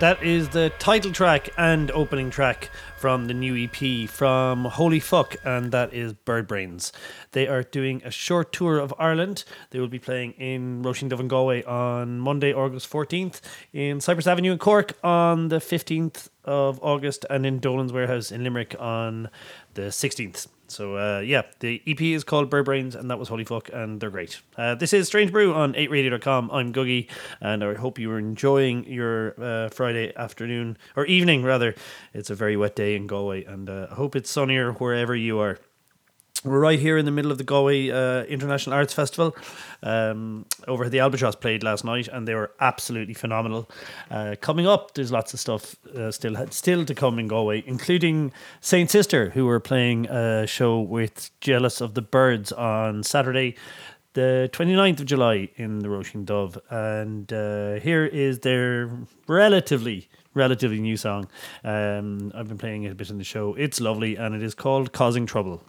That is the title track and opening track from the new EP from Holy Fuck, and that is Bird Brains. They are doing a short tour of Ireland. They will be playing in Roisin and Galway on Monday, August 14th, in Cypress Avenue in Cork on the 15th of August, and in Dolan's Warehouse in Limerick on the 16th. So uh, yeah, the EP is called Bird Brains, and that was Holy Fuck, and they're great. Uh, this is Strange Brew on 8radio.com. I'm Googie, and I hope you are enjoying your uh, Friday afternoon, or evening rather. It's a very wet day in Galway, and uh, I hope it's sunnier wherever you are. We're right here in the middle of the Galway uh, International Arts Festival. Um, Overhead, The Albatross played last night, and they were absolutely phenomenal. Uh, coming up, there's lots of stuff uh, still still to come in Galway, including Saint Sister, who were playing a show with Jealous of the Birds on Saturday, the 29th of July in the Roisin Dubh. And uh, here is their relatively relatively new song. Um, I've been playing it a bit in the show. It's lovely and it is called Causing Trouble.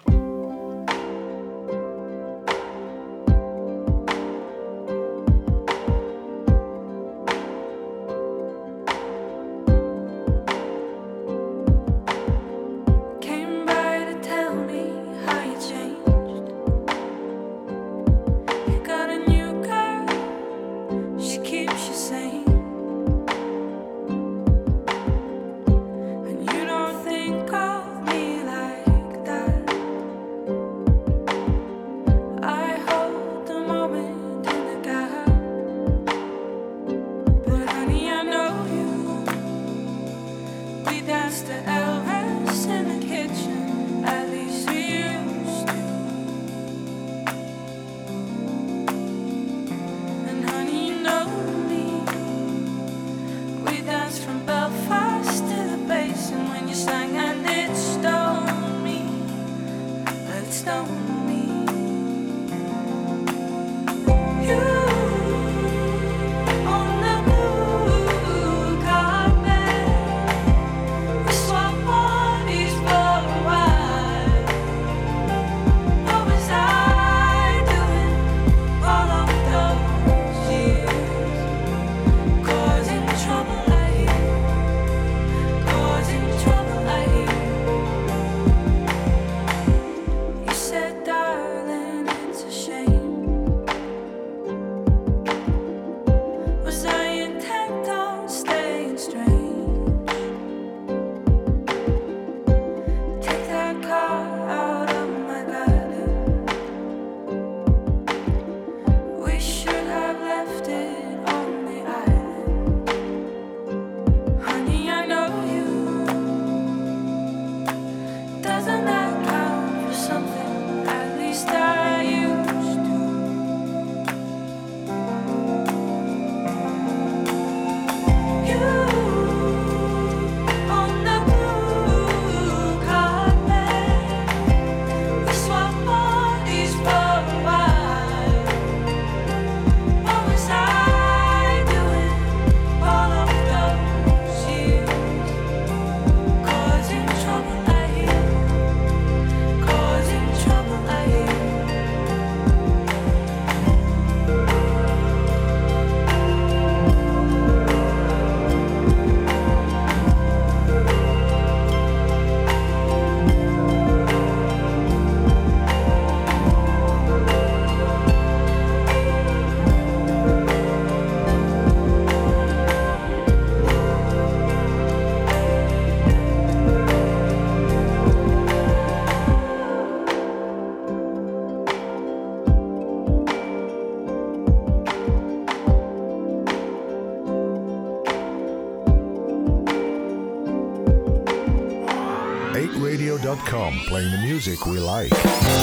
Music we like.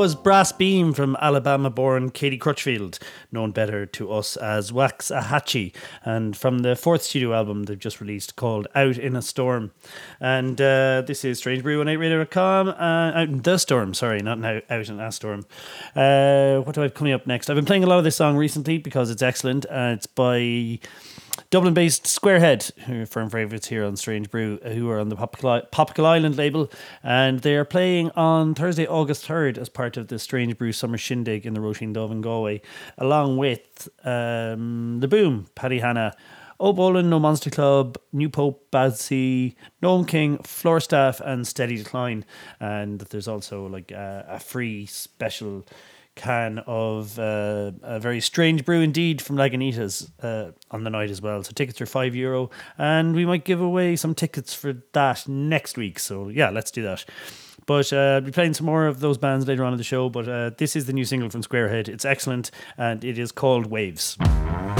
Was Brass Beam from Alabama born Katie Crutchfield, known better to us as Waxahatchee, and from the fourth studio album they've just released called Out in a Storm. And uh, this is Strange Brew on 8radio.com, uh, Out in the Storm, sorry, not now, Out in a Storm. Uh, what do I have coming up next? I've been playing a lot of this song recently because it's excellent. Uh, it's by. Dublin based Squarehead, who are firm favourites here on Strange Brew, uh, who are on the Popical, Island label, and they are playing on Thursday, August 3rd, as part of the Strange Brew Summer Shindig in the Roisin Dubh in Galway, along with um, The Boom, Paddy Hanna, O'Bolin, No Monster Club, New Pope, Badsy, Gnome King, Floorstaff, and Steady Decline. And there's also like a free special can of uh, a very strange brew indeed from Lagunitas uh, on the night as well. So tickets are five euro, and we might give away some tickets for that next week. So yeah, let's do that. But uh, I'll be playing some more of those bands later on in the show. But uh, this is the new single from Squarehead. It's excellent, and it is called Waves. Waves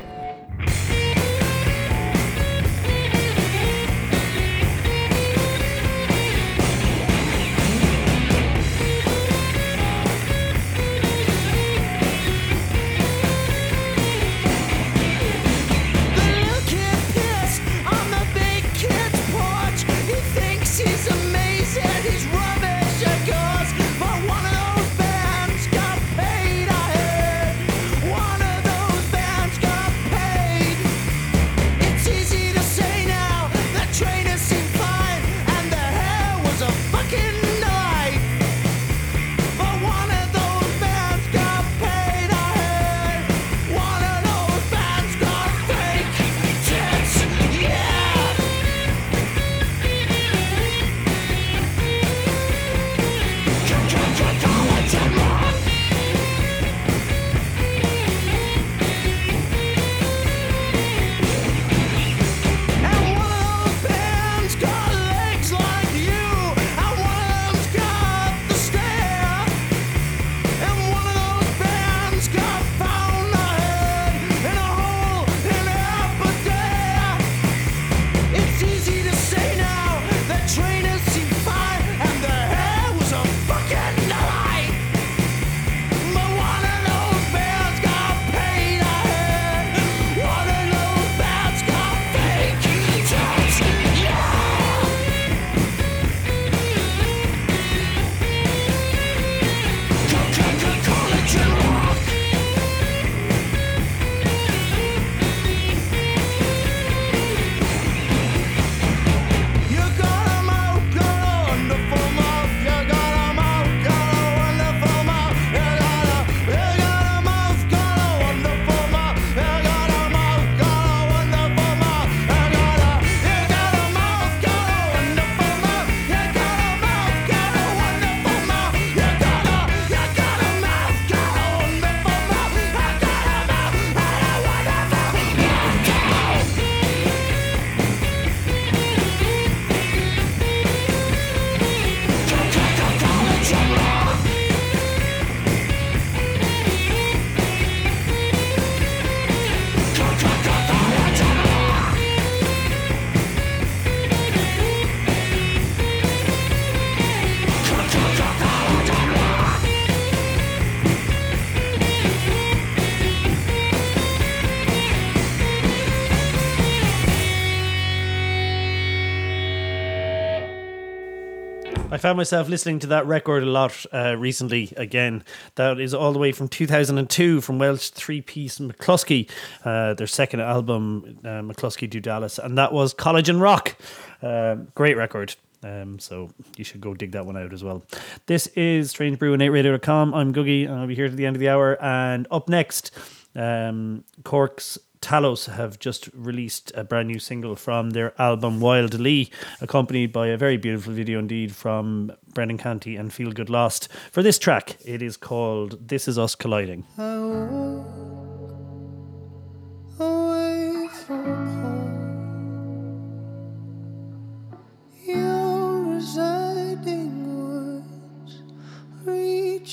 Found myself listening to that record a lot uh, recently again. That is all the way from 2002 from Welsh three piece Mclusky, uh, their second album, uh, Mclusky Do Dallas, and that was Collagen Rock. Uh, great record. Um, so you should go dig that one out as well. This is Strange Brew on 8radio.com. I'm Googie. I'll be here to the end of the hour. And up next, um, Cork's Talos have just released a brand new single from their album Wild Alee, accompanied by a very beautiful video indeed from Brendan Canty and Feel Good Lost. For this track, it is called This Is Us Colliding.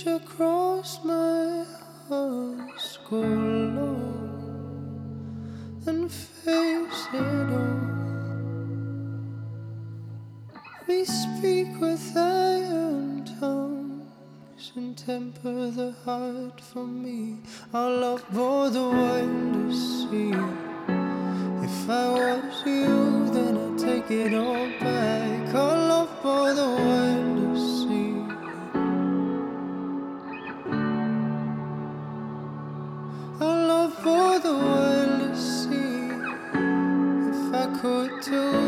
across my heart, scroll and face it all. We speak with iron tongues and temper the heart for me. Our love bore the wind to sea. If I was you, then I'd take it all back. Our love bore the wind could too,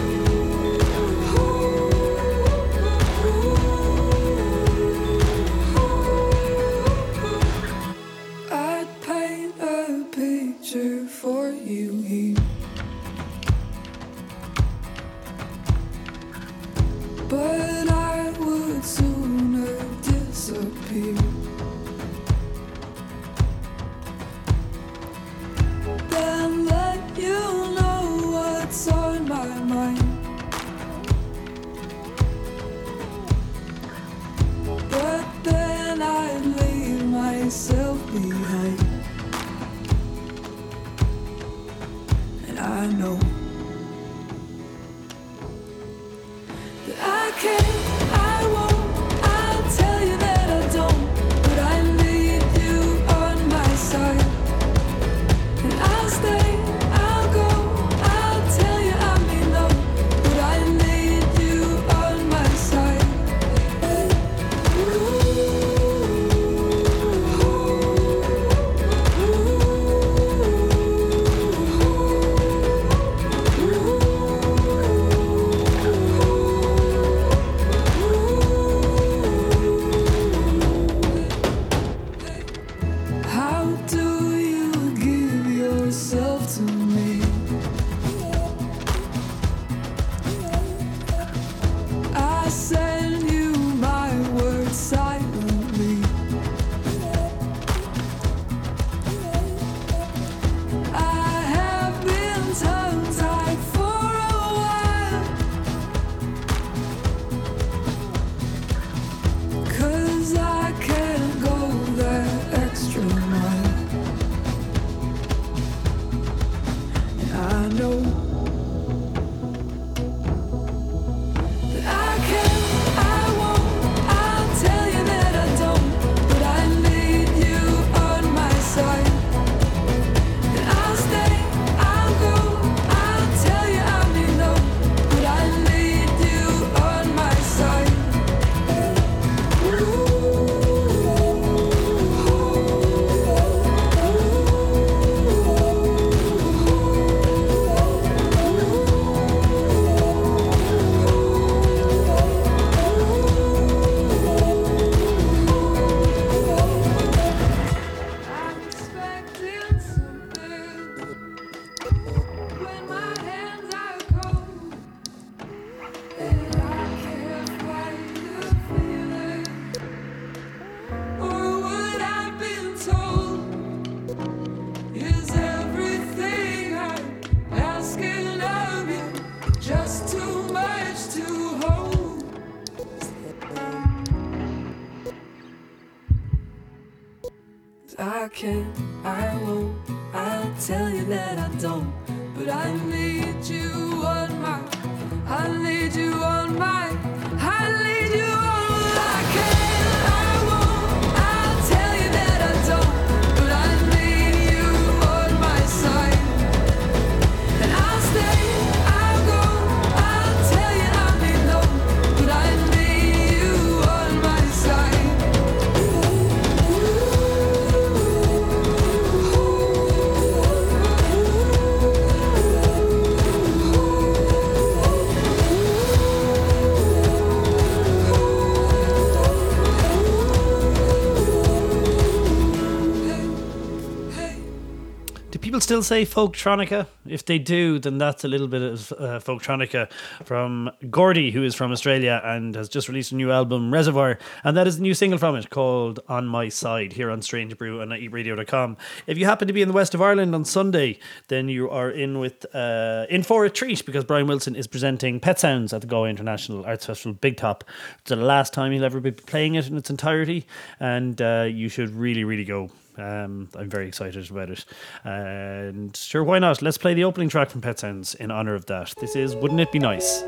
People still say folktronica? If they do, then that's a little bit of uh, folktronica from Gordi, who is from Australia and has just released a new album, Reservoir, and that is a new single from it called On My Side here on Strange Brew and 8radio.com. If you happen to be in the west of Ireland on Sunday, then you are in with uh, in for a treat because Brian Wilson is presenting Pet Sounds at the Galway International Arts Festival Big Top. It's the last time he'll ever be playing it in its entirety, and uh, you should really, really go. Um, I'm very excited about it. And sure, why not? Let's play the opening track from Pet Sounds in honor of that. This is Wouldn't It Be Nice?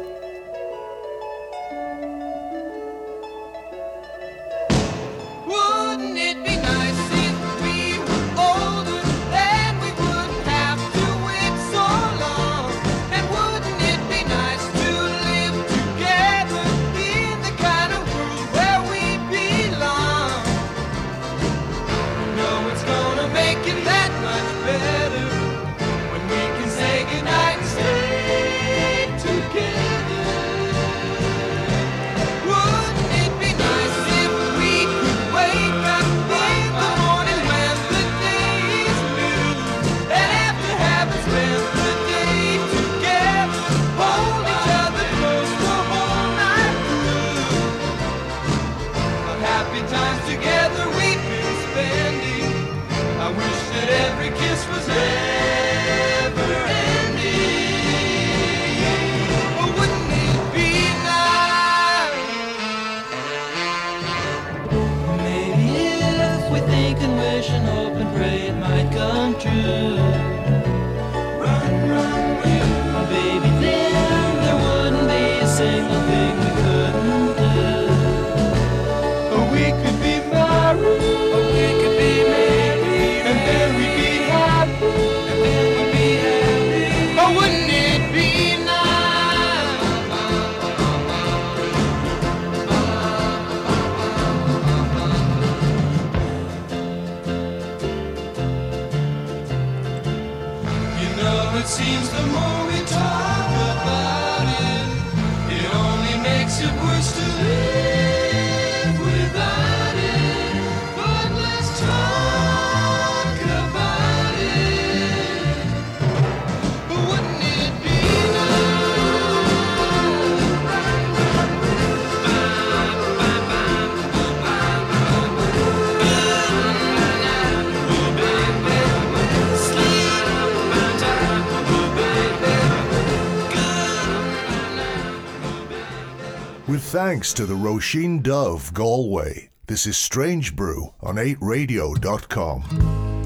Thanks to the Roisin Dubh Galway, this is Strange Brew on 8radio.com.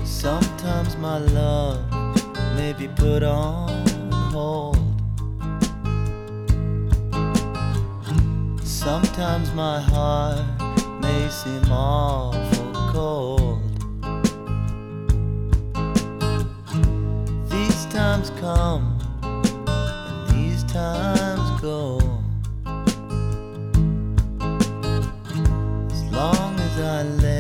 Sometimes my love may be put on hold. Sometimes my heart may seem awful cold. These times come and these times go. Long as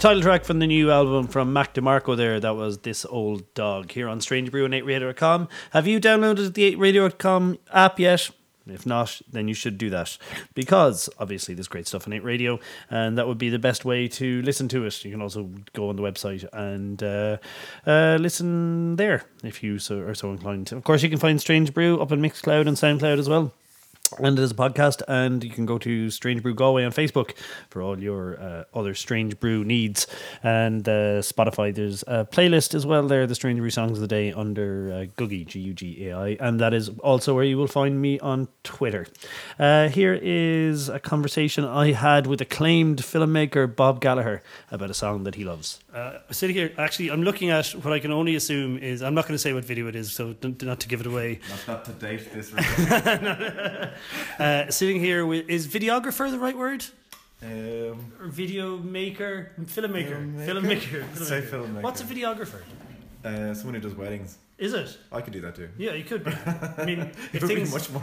Title track from the new album from Mac DeMarco there, that was This Old Dog here on Strange Brew and 8radio.com. Have you downloaded the 8radio.com app yet? If not, then you should do that because obviously there's great stuff on 8 Radio and that would be the best way to listen to it. You can also go on the website and uh, uh, listen there if you so, are so inclined. Of course, you can find Strange Brew up on Mixcloud and Soundcloud as well. And it is a podcast, and you can go to Strange Brew Galway on Facebook for all your uh, other Strange Brew needs. And uh, Spotify, there's a playlist as well there, the Strange Brew Songs of the Day under uh, Guggy, G U G A I. And that is also where you will find me on Twitter. Uh, here is a conversation I had with acclaimed filmmaker Bob Gallagher about a song that he loves. Uh, sitting here, actually, I'm looking at what I can only assume is I'm not going to say what video it is, so don't- not to give it away. Not, not to date this. Uh, sitting here with is videographer the right word? um, Or video maker, filmmaker, Filmmaker? filmmaker. Say filmmaker. What's a videographer? uh, someone who does weddings. Is it? I could do that too. Yeah, you could be. I mean, It would be much more.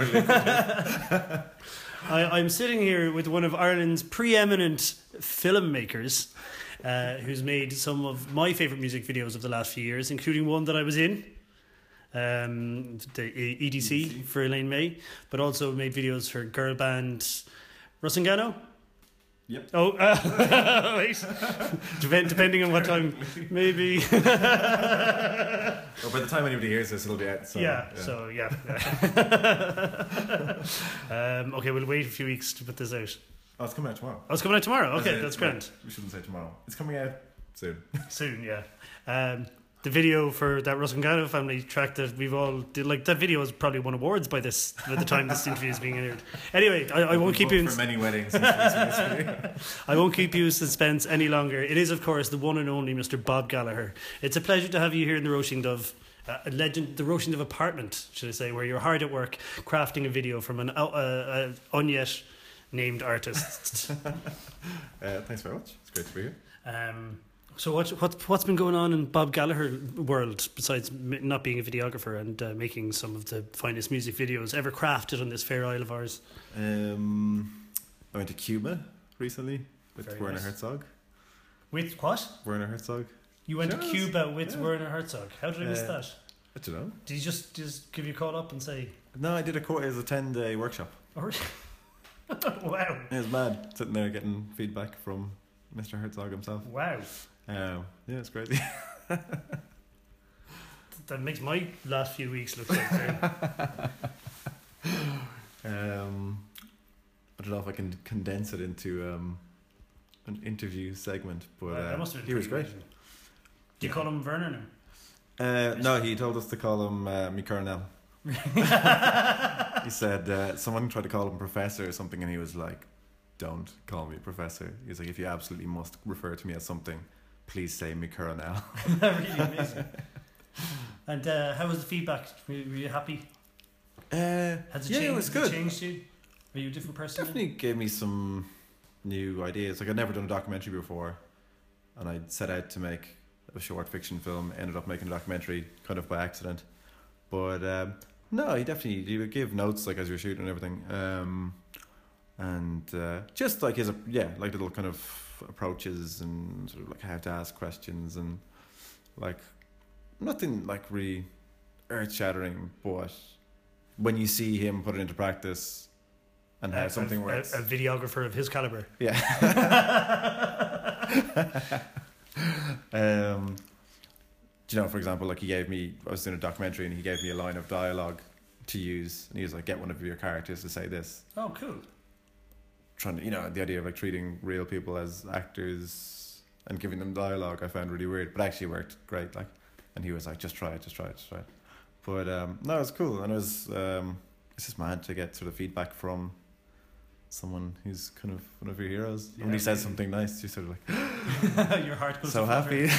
I, I'm sitting here with one of Ireland's preeminent filmmakers, uh, who's made some of my favourite music videos of the last few years, including one that I was in, um, the E- EDC, for Elaine May, but also made videos for girl band Rusangano. Yep. Oh, uh, wait. Depend, depending on what time, maybe. Well, by the time anybody hears this, it'll be out. So, yeah, so yeah. um, okay, we'll wait a few weeks to put this out. Oh, it's coming out tomorrow. Oh, it's coming out tomorrow. Okay, that's grand. We shouldn't say tomorrow. It's coming out soon. Soon, yeah. Um, the video for that Rusangano family track that we've all did, like that video has probably won awards by this by the time this interview is being aired. Anyway, I, I won't keep you in, for many weddings. since we recently- I won't keep you in suspense any longer. It is, of course, the one and only Mr. Bob Gallagher. It's a pleasure to have you here in the Roisin Dubh. Uh, a legend, the Roisin Dubh apartment, should I say, where you're hard at work crafting a video from an uh, uh, unyet named artists. uh, thanks very much. It's great to be here. Um, so what, what, what's been going on in Bob Gallagher world besides m- not being a videographer and uh, making some of the finest music videos ever crafted on this fair isle of ours? Um, I went to Cuba recently with Very Werner nice. Herzog. With what? Werner Herzog. You went to Cuba with Yeah. Werner Herzog. How did I miss Uh, that? I don't know. Did he just just give you a call up and say, No, I did a course. It was a ten day workshop. oh, "Wow, It was mad sitting there getting feedback from Mr. Herzog himself. wow"? Um, yeah, it's crazy. That makes my last few weeks look like Um, I don't know if I can condense it into um, an interview segment, but uh, must have been he was great. amazing. Do you call him Werner now? Uh, no, he told us to call him uh. he said uh, someone tried to call him professor or something, and he was like, "Don't call me professor." He's like, "If you absolutely must refer to me as something, please say Mikarnel." really amazing. And uh, how was the feedback? Were you, were you happy? Uh, Has it yeah, changed? it was has good. changed you? Are you a different person? Definitely gave me some new ideas. Like I'd never done a documentary before, and I set out to make a short fiction film. Ended up making a documentary kind of by accident, but um, no, he definitely he would give notes like as you're shooting and everything, um, and uh, just like his yeah like little kind of approaches and sort of like how to ask questions and like nothing like really earth shattering, but when you see him put it into practice and how A- something a, works. A, a videographer of his caliber. Yeah. um, you know, for example, like he gave me, I was doing a documentary and he gave me a line of dialogue to use, and he was like, "Get one of your characters to say this." Oh, cool. Trying to, you know, the idea of like treating real people as actors and giving them dialogue, I found really weird, but actually worked great. Like, and he was like, "Just try it, just try it, just try it." But um, no, it was cool, and it was um, it's just mad to get sort of feedback from someone who's kind of one of your heroes. when he says something nice, you're sort of like Your heart goes so happy.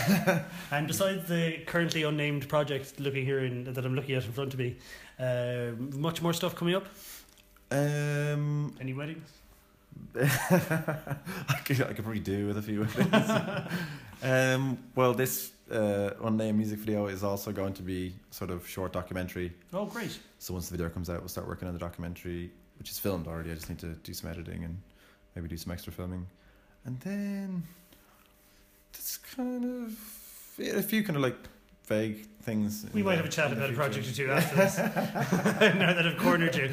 And besides the currently unnamed project looking here in, that I'm looking at in front of me, uh, much more stuff coming up. um, Any weddings? I could, I could probably do with a few weddings. um, well, this uh, unnamed music video is also going to be sort of short documentary. Oh, great. So once the video comes out, we'll start working on the documentary, which is filmed already. I just need to do some editing and maybe do some extra filming, and then It's kind of yeah, a few kind of like vague things. We might the- have a chat about a project or two after this. now that I've cornered you.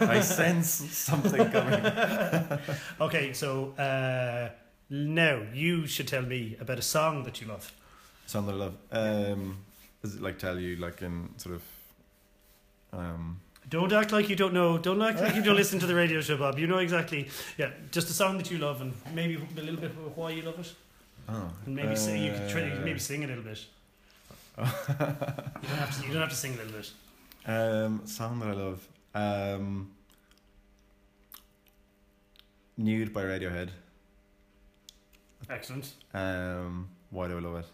I sense something coming. Okay, so uh, now you should tell me about a song that you love. Song that I love. Um, is it like tell you like in sort of um Don't act like you don't know. Don't act like you don't listen to the radio show, Bob. You know exactly. Yeah, just a song that you love, and maybe a little bit of why you love it, oh and maybe sing, you could try uh, maybe sing a little bit. you don't have to. You don't have to sing a little bit. Um, song that I love. Um, Nude by Radiohead. Excellent. Um, why do I love it?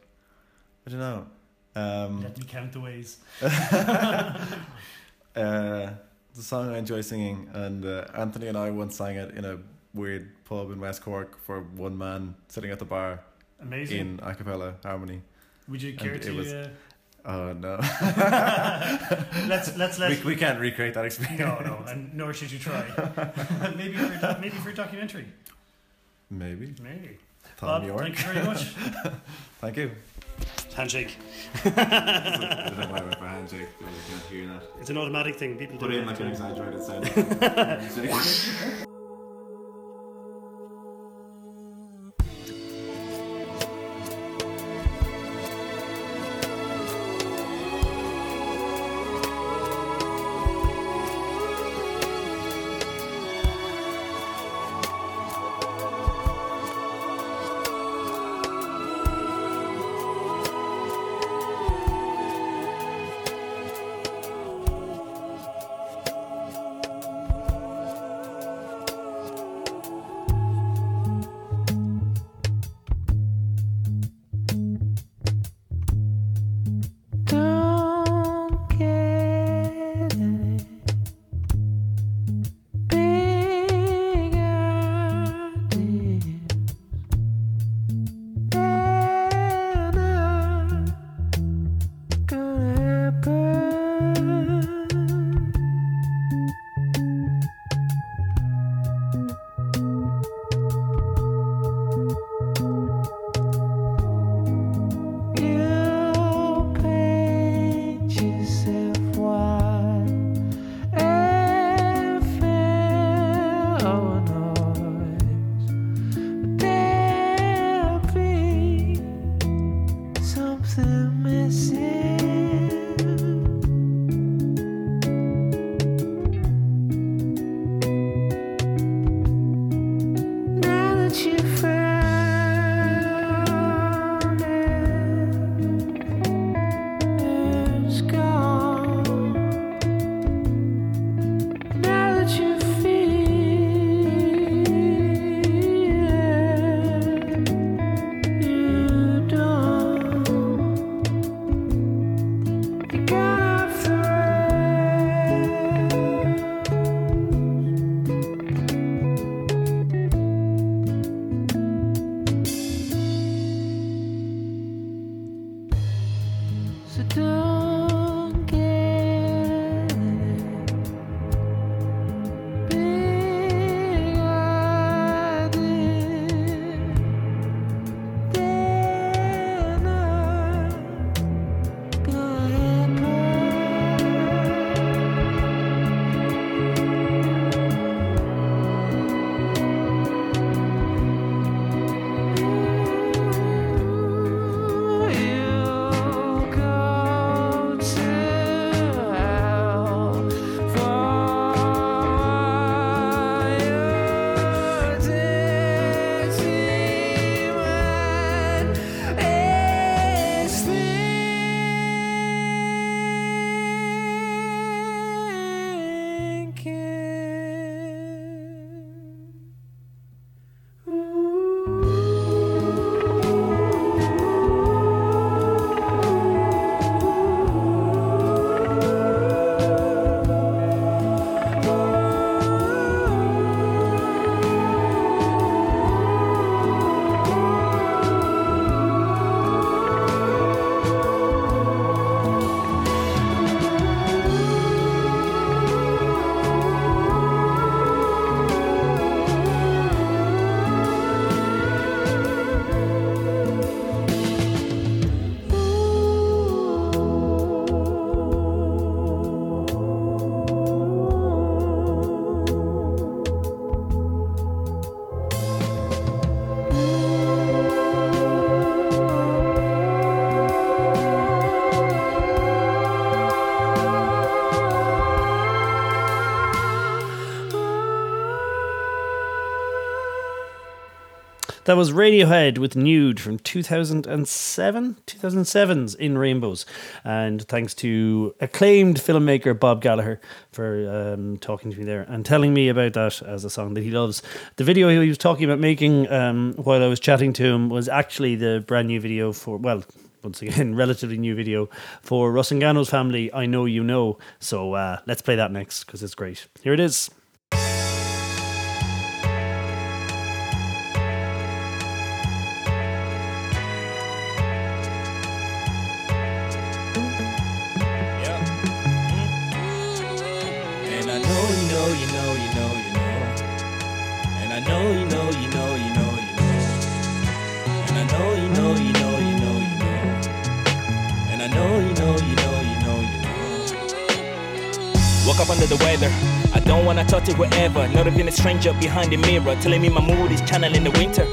I don't know. Um, Let me count the ways. uh, it's a song I enjoy singing, and uh, Anthony and I once sang it in a weird pub in West Cork for one man sitting at the bar Amazing. in a cappella harmony. Would you care and it to? was- uh, Oh no, let's let's let. we, we can't recreate that experience. no, no, and nor should you try. maybe for a maybe for a documentary. Maybe Maybe. Tom Bob, York. thank you very much. Thank you. Handshake. I don't know why I went for handshake. but you can't hear that. It's an automatic thing. People Put do in like an exaggerated sound. That was Radiohead with Nude from 2007, 2007's In Rainbows. And thanks to acclaimed filmmaker Bob Gallagher for um, talking to me there and telling me about that as a song that he loves. The video he was talking about making um, while I was chatting to him was actually the brand new video for, well, once again, relatively new video for Rusangano's family, I Know You Know. So uh, let's play that next because it's great. Here it is. To whoever. Not even a stranger behind the mirror telling me my mood is channeling the winter.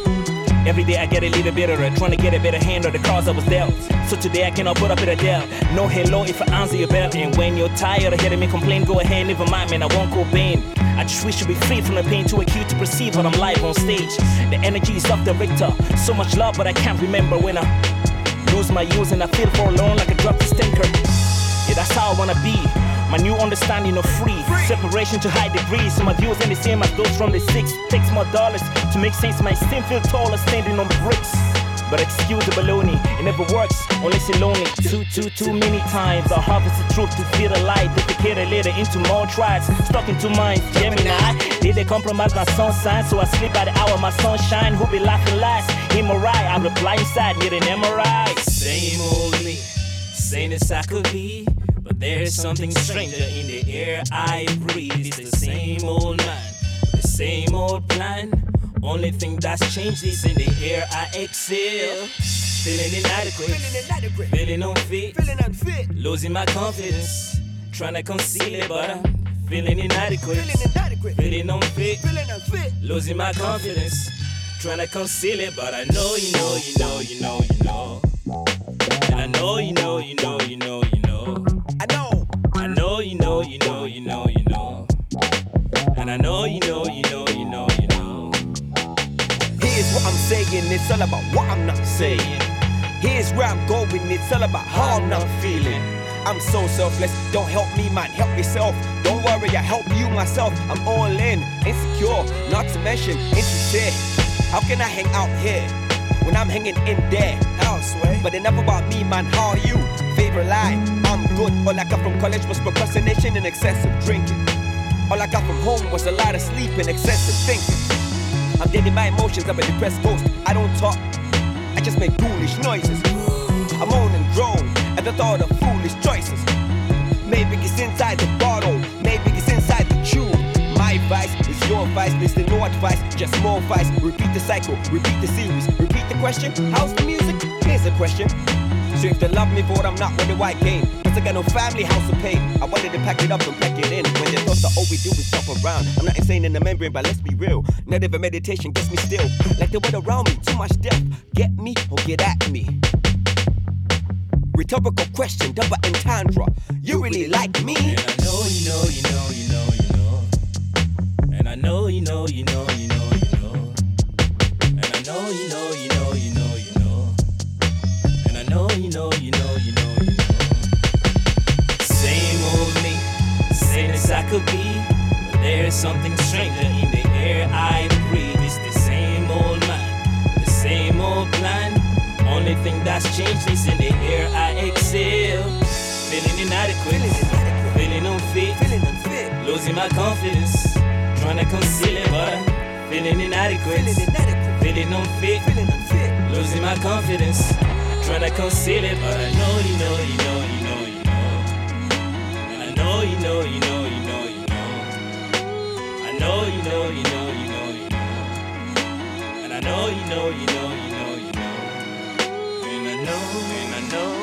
Every day I get a little bitterer, trying to get a better hand on the cards I was dealt. So today I cannot put up with a deal. No hello if I answer your bell. And when you're tired of hearing me complain, go ahead, never mind, man, I won't go pain. I just wish to be free from the pain too acute to perceive when I'm live on stage. The energy is off the Richter. So much love, but I can't remember when I lose my use and I feel forlorn like a dropped stinker. Yeah, that's how I wanna be. My new understanding of free. Separation to high degrees. So my views ain't the same as those from the six. Takes more dollars to make sense. My skin feel taller standing on bricks. But excuse the baloney, it never works unless you're lonely. Too, too, too many times I harvest the truth to feel the light. Duplicate it later into more tries. Stuck in two minds, Gemini. Did they compromise my sun sign? So I sleep by the hour, my sunshine. Who be laughing last? Him or I? I reply inside, need an MRI. Same old me, same as I could be. There's something stranger in the air I breathe. It's the same old man, the same old plan. Only thing that's changed is in the air I exhale. Feeling inadequate, feeling unfit, losing my confidence. Trying to conceal it, but I'm feeling inadequate, feeling unfit, losing my confidence. Trying to conceal it, but I know you know, you know, you know, you know. And I know you know, you know, you know, you know. You know, you know, you know, you know. And I know you know, you know, you know, you know. Here's what I'm saying, it's all about what I'm not saying. Here's where I'm going, it's all about how I'm not feeling. I'm so selfless, don't help me, man, help yourself. Don't worry, I help you myself. I'm all in, insecure, not to mention insincere. How can I hang out here when I'm hanging in there? Elsewhere. But enough about me, man, how are you? Favorite line, I'm good. All I got from college was procrastination and excessive drinking. All I got from home was a lot of sleep and excessive thinking. I'm dead in my emotions, I'm a depressed ghost. I don't talk, I just make foolish noises. I moan and groan at the thought of foolish choices. Maybe it's inside the bottle, is your vice, listen, no advice, just more vice. Repeat the cycle, repeat the series, repeat the question. How's the music? Here's a question. So if they love me for what I'm not, wonder why I came. Cause I got no family, house to pay. I wanted to pack it up and pack it in. When they thought that all we do is jump around. I'm not insane in the membrane, but let's be real. Native meditation gets me still. Like the world around me, too much depth. Get me or get at me. Rhetorical question, double entendre. You really like me? And I know, you know, you know, you know. And I know you know, you know, you know, you know. And I know you know, you know, you know, you know. And I know you know, you know, you know, you know. Same old me, same as I could be. But there's something stranger in the air I breathe. It's the same old man, the same old plan. Only thing that's changed is in the air I exhale. Feeling inadequate, feeling unfit, losing my confidence. Trying to conceal it, but I'm feeling inadequate, feeling unfit, losing my confidence. Trying to conceal it, but I know you know, you know, you know, you know. And I know you know, you know, you know, you know. I know you know, you know, you know, you know. And I know you know, you know, you know, you know. And I know, and I know,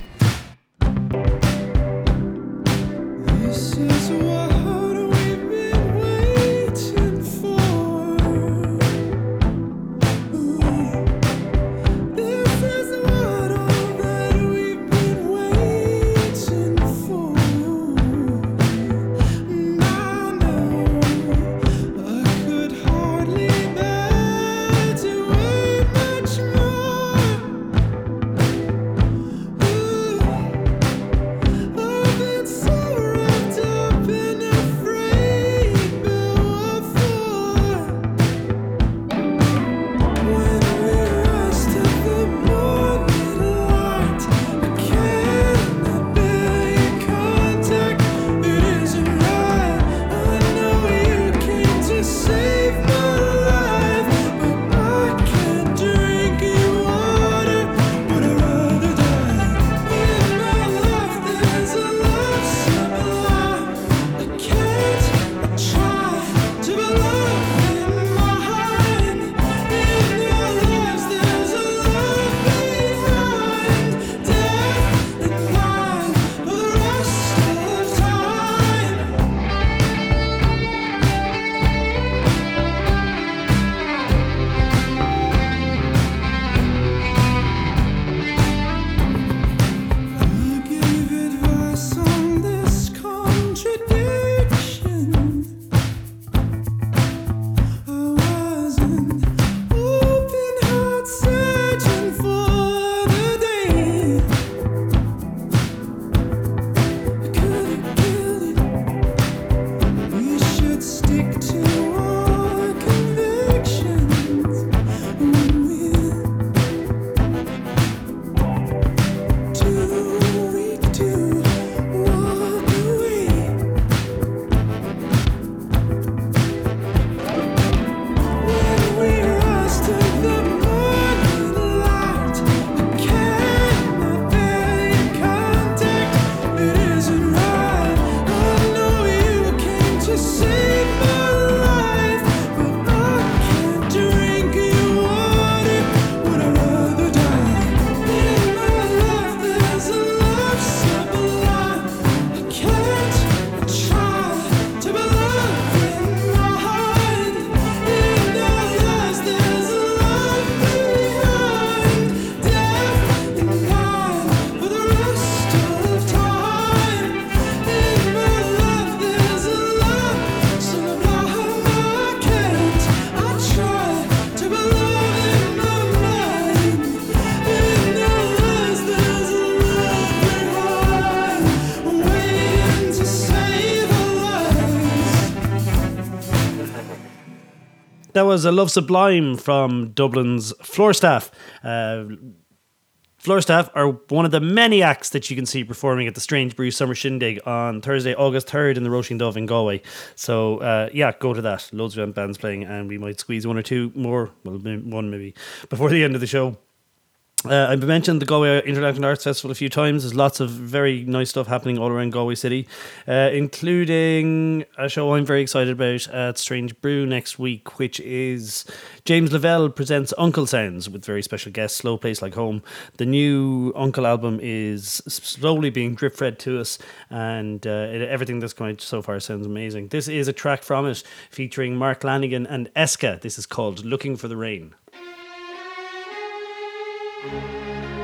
Was a Love Sublime from Dublin's Floor Staff. Uh, Floor Staff are one of the many acts that you can see performing at the Strange Brew Summer Shindig on Thursday, August 3rd in the Roisin Dubh in Galway. So, uh, yeah, go to that. Loads of bands playing, and we might squeeze one or two more, well, one maybe, before the end of the show. Uh, I've mentioned the Galway International Arts Festival a few times. There's lots of very nice stuff happening all around Galway City, uh, including a show I'm very excited about at Strange Brew next week, which is James Lavelle presents UNKLE Sounds with very special guests, Slow Place Like Home. The new UNKLE album is slowly being drip fed to us, and uh, it, everything that's out so far sounds amazing. This is a track from it featuring Mark Lanegan and Eska. This is called Looking for the Rain. うん。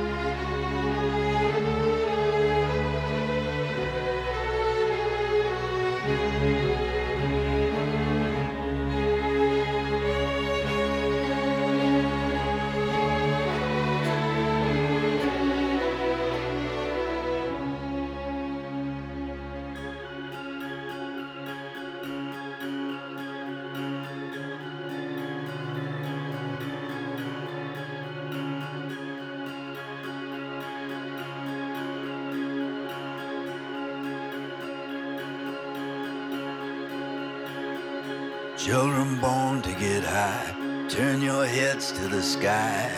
Children born to get high, turn your heads to the sky.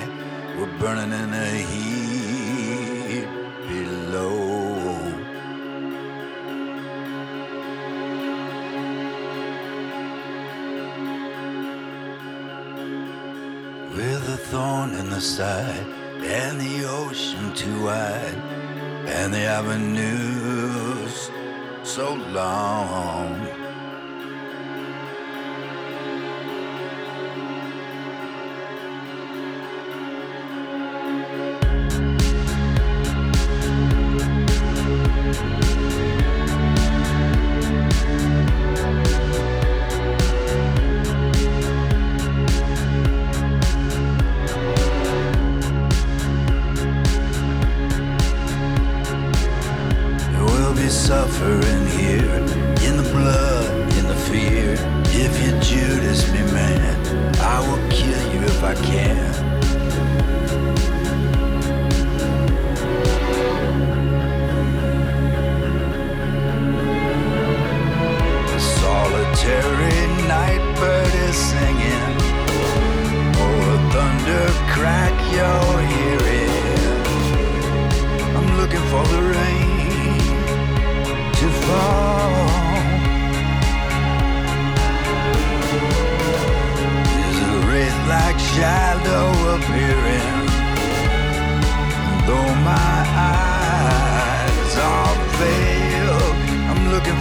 We're burning in the heat below. With a thorn in the side, and the ocean too wide, and the avenues so long.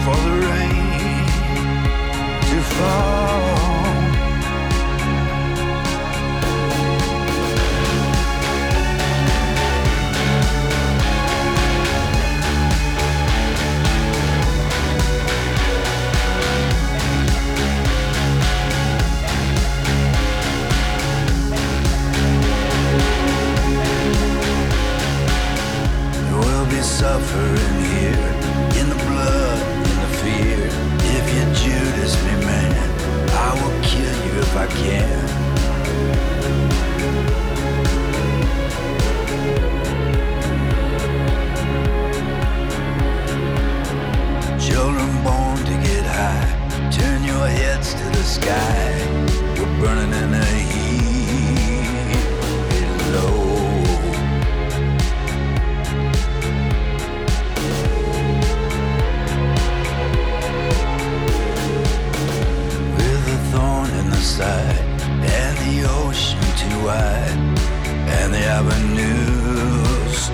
For the rain to fall. Suffering if. Children born to get high, turn your heads to the sky. We're burning in the the ocean too wide, and the avenues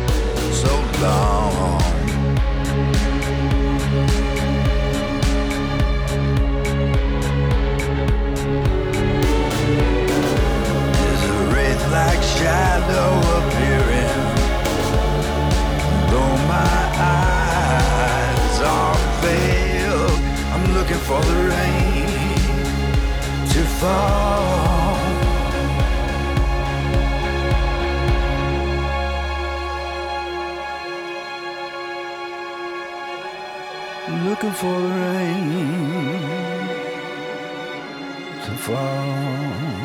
so long. There's a wraith like shadow appearing, though my eyes are veiled. I'm looking for the rain to fall. Looking for the rain to fall.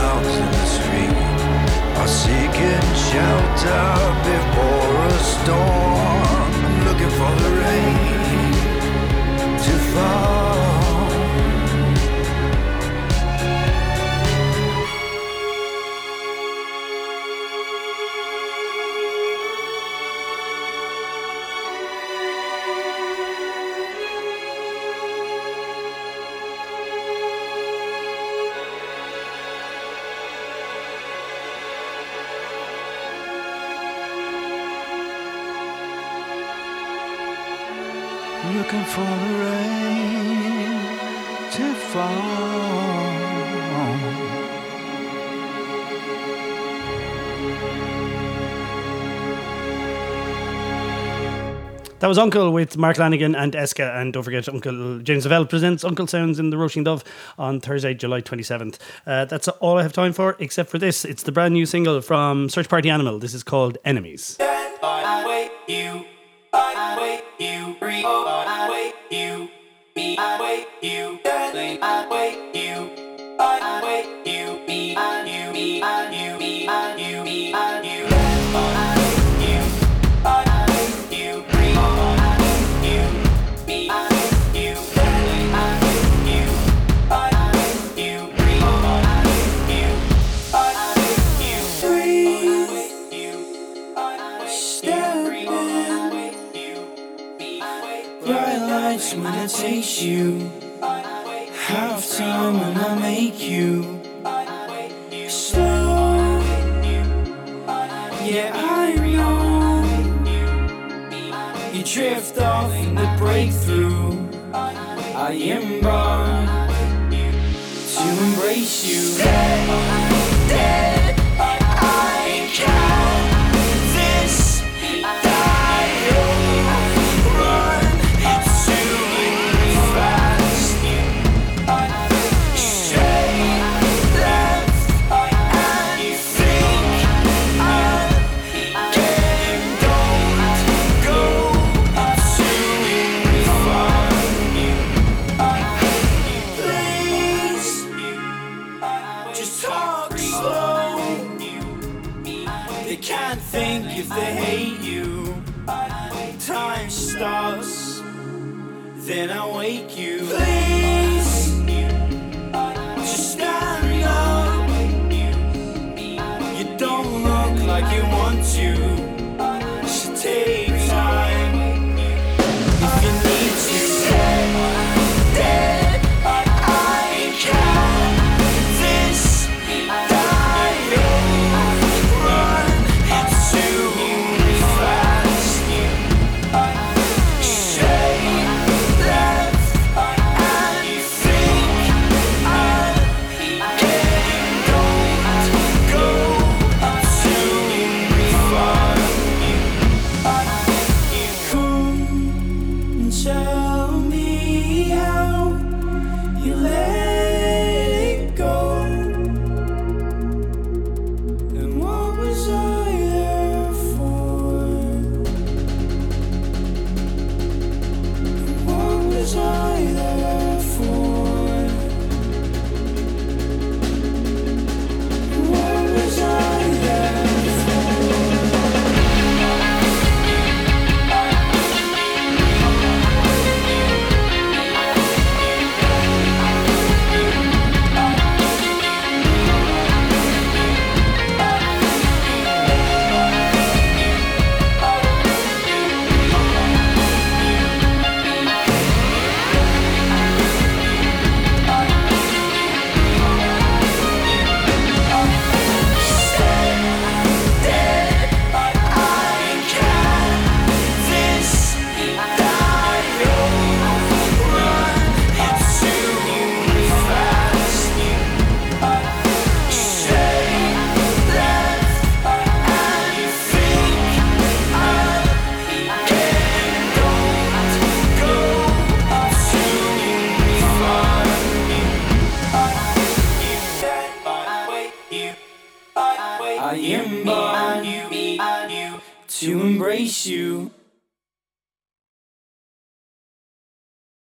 All the in the street are seeking shelter before a storm. I'm Looking for the rain That was UNKLE with Mark Lanegan and Eska. And don't forget, UNKLE James Lavelle presents UNKLE Sounds in the Roisin Dubh on Thursday, July 27th. Uh, that's all I have time for, except for this. It's the brand new single from Search Party Animal. This is called Enemies. I wait you. You. Half time when I make you. Slow. Yeah, I know. You drift off in the breakthrough. I embark to embrace you. I